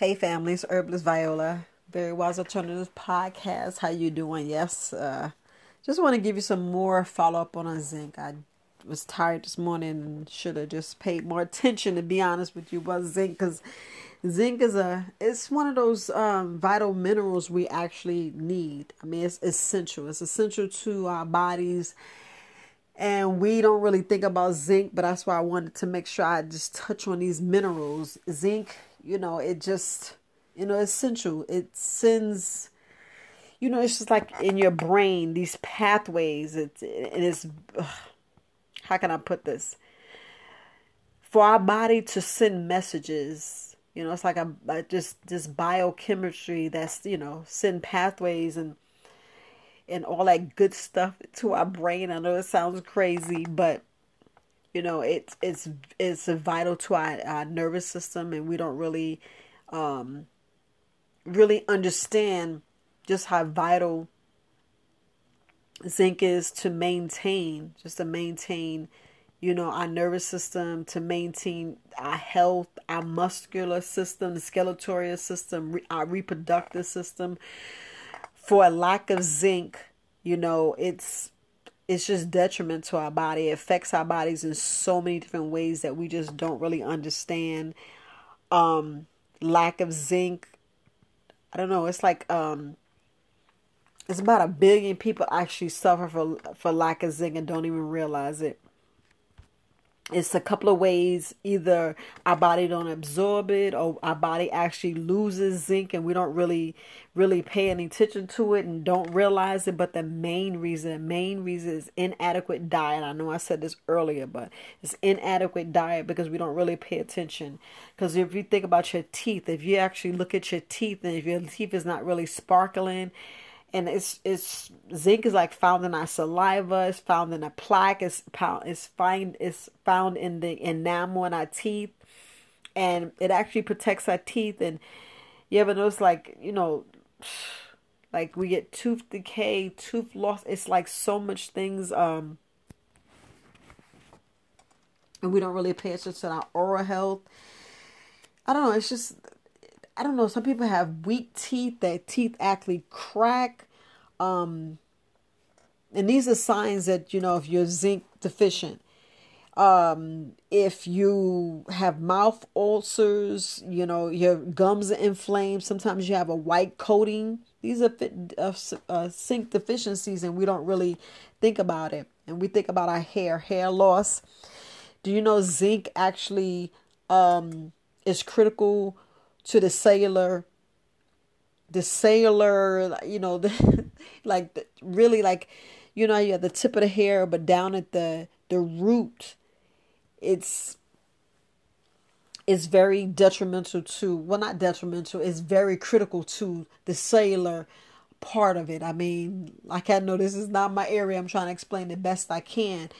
Hey families, Herbalist Viola, Very Wise Alternatives Podcast. How you doing? Yes, uh, just want to give you some more follow up on a zinc. I was tired this morning and should have just paid more attention to be honest with you about zinc because zinc is a it's one of those um, vital minerals we actually need. I mean, it's essential. It's essential to our bodies. And we don't really think about zinc, but that's why I wanted to make sure I just touch on these minerals. Zinc you know, it just, you know, essential. It sends, you know, it's just like in your brain, these pathways. It's, it is, ugh, how can I put this? For our body to send messages, you know, it's like a, a just this biochemistry that's, you know, send pathways and, and all that good stuff to our brain. I know it sounds crazy, but you know it's it's it's vital to our, our nervous system and we don't really um really understand just how vital zinc is to maintain just to maintain you know our nervous system to maintain our health our muscular system the skeletal system our reproductive system. For a lack of zinc you know it's it's just detriment to our body. It affects our bodies in so many different ways that we just don't really understand. Um, lack of zinc. I don't know. It's like um, it's about a billion people actually suffer for for lack of zinc and don't even realize it it's a couple of ways. Either our body don't absorb it or our body actually loses zinc and we don't really really pay any attention to it and don't realize it. But the main reason the main reason is inadequate diet. I know i said this earlier but it's inadequate diet because we don't really pay attention. Because if you think about your teeth if you actually look at your teeth and if your teeth is not really sparkling and it's it's zinc is like found in our saliva. It's found in a plaque. It's found it's find it's found in the enamel in our teeth. And it actually protects our teeth. And you ever notice like you know like we get tooth decay tooth loss. It's like so much things um and we don't really pay attention to our oral health. I don't know. It's just I don't know, some people have weak teeth, their teeth actually crack. Um, and these are signs that, you know, if you're zinc deficient. Um, if you have mouth ulcers, you know, your gums are inflamed, sometimes you have a white coating. These are fit, uh, uh, zinc deficiencies, and we don't really think about it. And we think about our hair, hair loss. Do you know zinc actually um, is critical to the sailor the sailor you know the like the, really like you know you have the tip of the hair but down at the the root it's it's very detrimental to well not detrimental it's very critical to the sailor part of it. I mean like i know this is not my area. I'm trying to explain the best i can.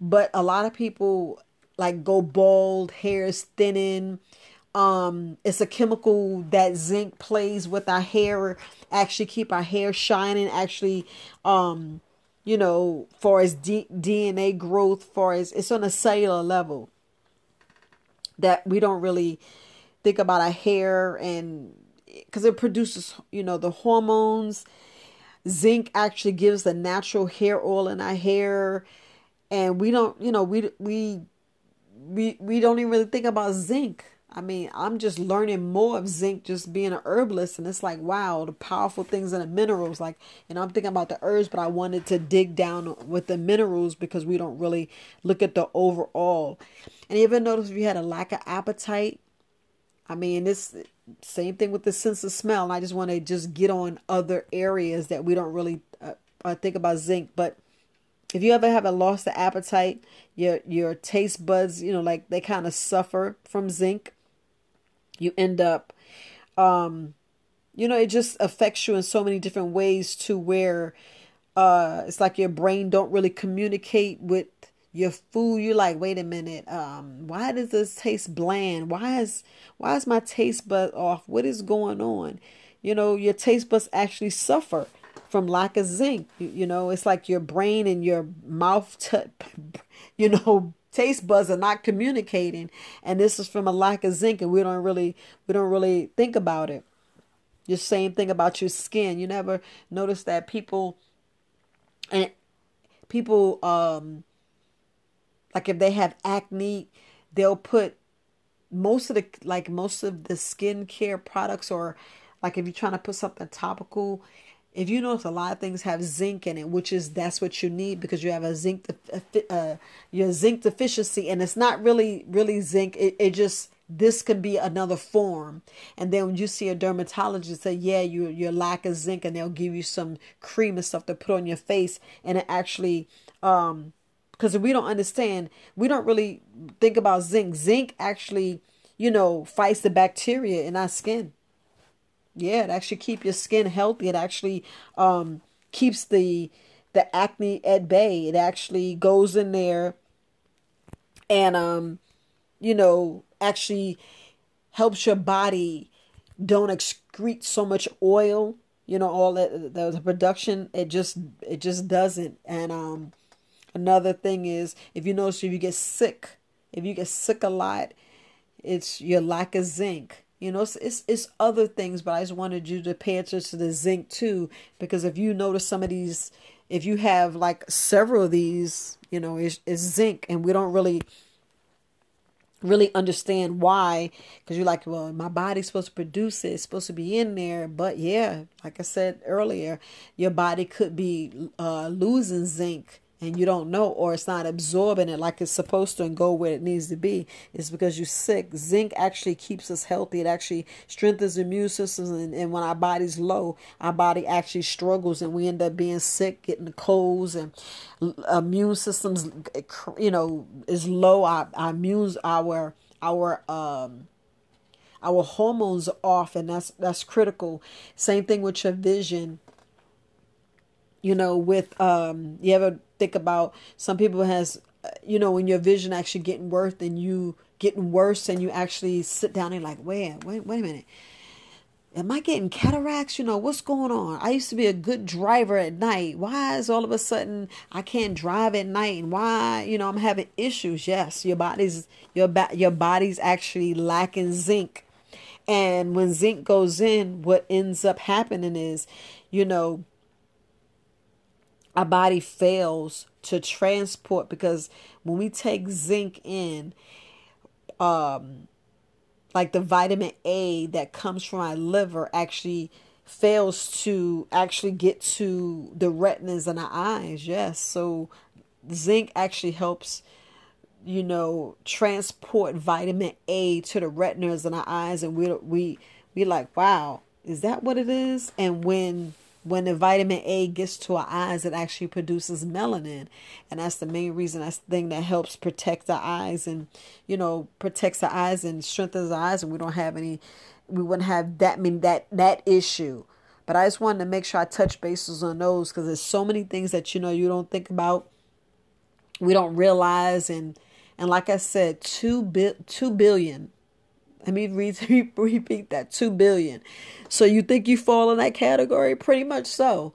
But a lot of people like go bald hair is thinning um, it's a chemical that zinc plays with our hair, actually keep our hair shining, actually, um, you know, for as D- DNA growth, for as it's on a cellular level that we don't really think about our hair and because it produces, you know, the hormones. Zinc actually gives the natural hair oil in our hair, and we don't, you know, we we we we don't even really think about zinc I mean, I'm just learning more of zinc just being an herbalist. And it's like, wow, the powerful things in the minerals. Like, you know, I'm thinking about the herbs, but I wanted to dig down with the minerals because we don't really look at the overall. And ever notice if you had a lack of appetite? I mean, this same thing with the sense of smell. And I just want to just get on other areas that we don't really uh, uh, think about zinc. But if you ever have a loss of appetite, your your taste buds, you know, like they kind of suffer from zinc you end up um you know it just affects you in so many different ways to where uh it's like your brain don't really communicate with your food. You're like wait a minute um why does this taste bland? Why is why is my taste bud off? What is going on? You know your taste buds actually suffer from lack of zinc. You, you know it's like your brain and your mouth t- you know taste buds are not communicating and this is from a lack of zinc and we don't really we don't really think about it. The same thing about your skin. You never notice that people and people um like if they have acne they'll put most of the like most of the skincare products or like if you're trying to put something topical if you notice a lot of things have zinc in it which is that's what you need because you have a zinc uh, your zinc deficiency and it's not really really zinc. It, it just this could be another form. And then when you see a dermatologist say yeah you you're lacking zinc and they'll give you some cream and stuff to put on your face and it actually um because we don't understand we don't really think about zinc. Zinc actually you know fights the bacteria in our skin yeah it actually keep your skin healthy it actually um keeps the the acne at bay. It actually goes in there and um you know actually helps your body. Don't excrete so much oil you know all that the, production. It just it just doesn't. And um Another thing is if you notice if you get sick, if you get sick a lot, it's your lack of zinc. You know, it's, it's, it's other things, but I just wanted you to pay attention to the zinc too, because if you notice some of these, if you have like several of these, you know, it's, it's zinc, and we don't really really understand why because you're like well my body's supposed to produce it. It's supposed to be in there. But yeah like i said earlier your body could be uh, losing zinc and you don't know or it's not absorbing it like it's supposed to and go where it needs to be it's because you're sick. Zinc actually keeps us healthy. It actually strengthens the immune system and, and when our body's low our body actually struggles and we end up being sick getting colds and immune systems you know is low. Our, our immune our our um our hormones are off and that's that's critical. Same thing with your vision. You know with um you ever think about some people has uh, you know when your vision actually getting worse and you getting worse and you actually sit down and like wait wait wait a minute. Am i getting cataracts? You know what's going on? I used to be a good driver at night. Why is all of a sudden i can't drive at night? And why you know i'm having issues. Yes your body's your ba- your body's actually lacking zinc. And when zinc goes in what ends up happening is you know our body fails to transport because when we take zinc in, um, like the vitamin A that comes from our liver actually fails to actually get to the retinas and our eyes. Yes, so zinc actually helps you know transport vitamin A to the retinas and our eyes and we we we like wow is that what it is and when when the vitamin A gets to our eyes, it actually produces melanin. And that's the main reason, that's the thing that helps protect our eyes and, you know, protects our eyes and strengthens our eyes. And we don't have any, we wouldn't have that, I mean, that, that issue. But I just wanted to make sure I touch bases on those because there's so many things that, you know, you don't think about, we don't realize. And, and like I said, two, bi- 2 billion let me re- repeat that 2 billion. So you think you fall in that category? Pretty much so.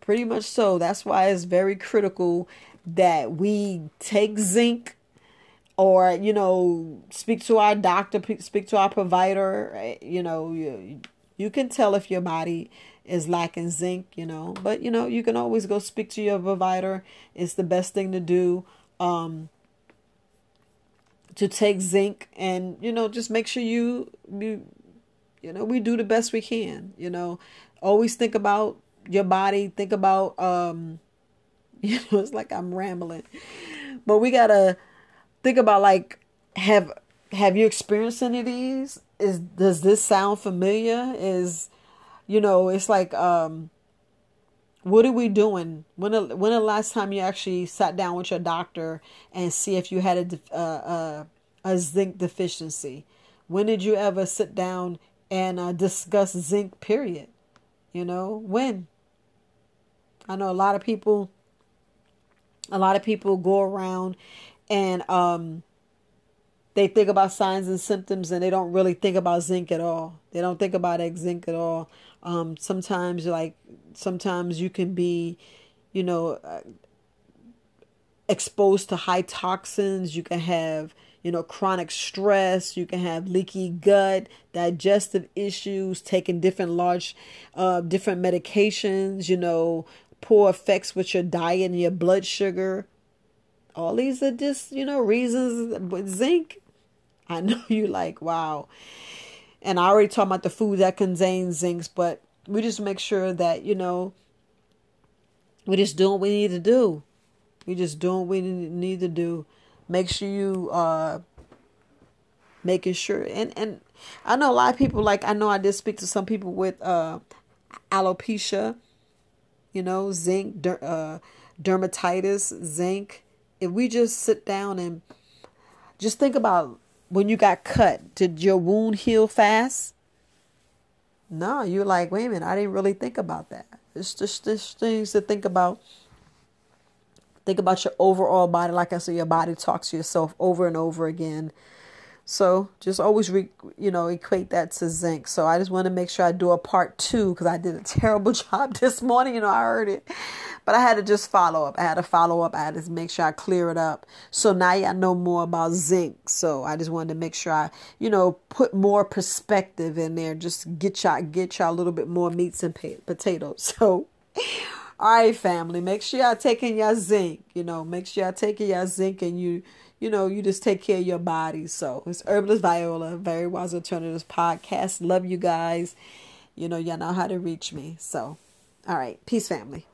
Pretty much so. That's why it's very critical that we take zinc or you know speak to our doctor speak to our provider you know you, you can tell if your body is lacking zinc you know but you know you can always go speak to your provider it's the best thing to do um to take zinc and you know just make sure you you you know we do the best we can you know. Always think about your body think about um you know it's like i'm rambling. But we gotta think about like have have you experienced any of these? Is does this sound familiar? Is you know it's like um what are we doing? When when the last time you actually sat down with your doctor and see if you had a, uh, a zinc deficiency? When did you ever sit down and uh, discuss zinc? Period. You know when. I know a lot of people. A lot of people go around and um, they think about signs and symptoms and they don't really think about zinc at all. They don't think about zinc at all. Um, sometimes, like sometimes you can be, you know, uh, exposed to high toxins. You can have, you know, chronic stress. You can have leaky gut, digestive issues, taking different large, uh, different medications, you know, poor effects with your diet and your blood sugar. All these are just, you know, reasons with zinc. I know you like, wow. And I already talked about the food that contains zinc, but we just make sure that, you know, we just doing what we need to do. We just doing what we need to do. Make sure you uh making sure and and I know a lot of people like I know I did speak to some people with uh alopecia, you know, zinc, der, uh dermatitis, zinc. If we just sit down and just think about when you got cut, did your wound heal fast? No, you're like, wait a minute, I didn't really think about that. It's just, just things to think about. Think about your overall body. Like I said, your body talks to yourself over and over again. So just always, re, you know, equate that to zinc. So I just want to make sure I do a part two because I did a terrible job this morning. You know, I heard it, but I had to just follow up. I had to follow up. I had to make sure I clear it up. So now y'all know more about zinc. So I just wanted to make sure I, you know, put more perspective in there. Just get y'all, get y'all a little bit more meats and potatoes. So. All right, family. Make sure y'all taking your zinc. You know, make sure y'all taking your zinc and you you know, you just take care of your body. So it's Herbalist Viola, Very Wise Alternatives Podcast. Love you guys. You know, y'all know how to reach me. So, all right. Peace, family.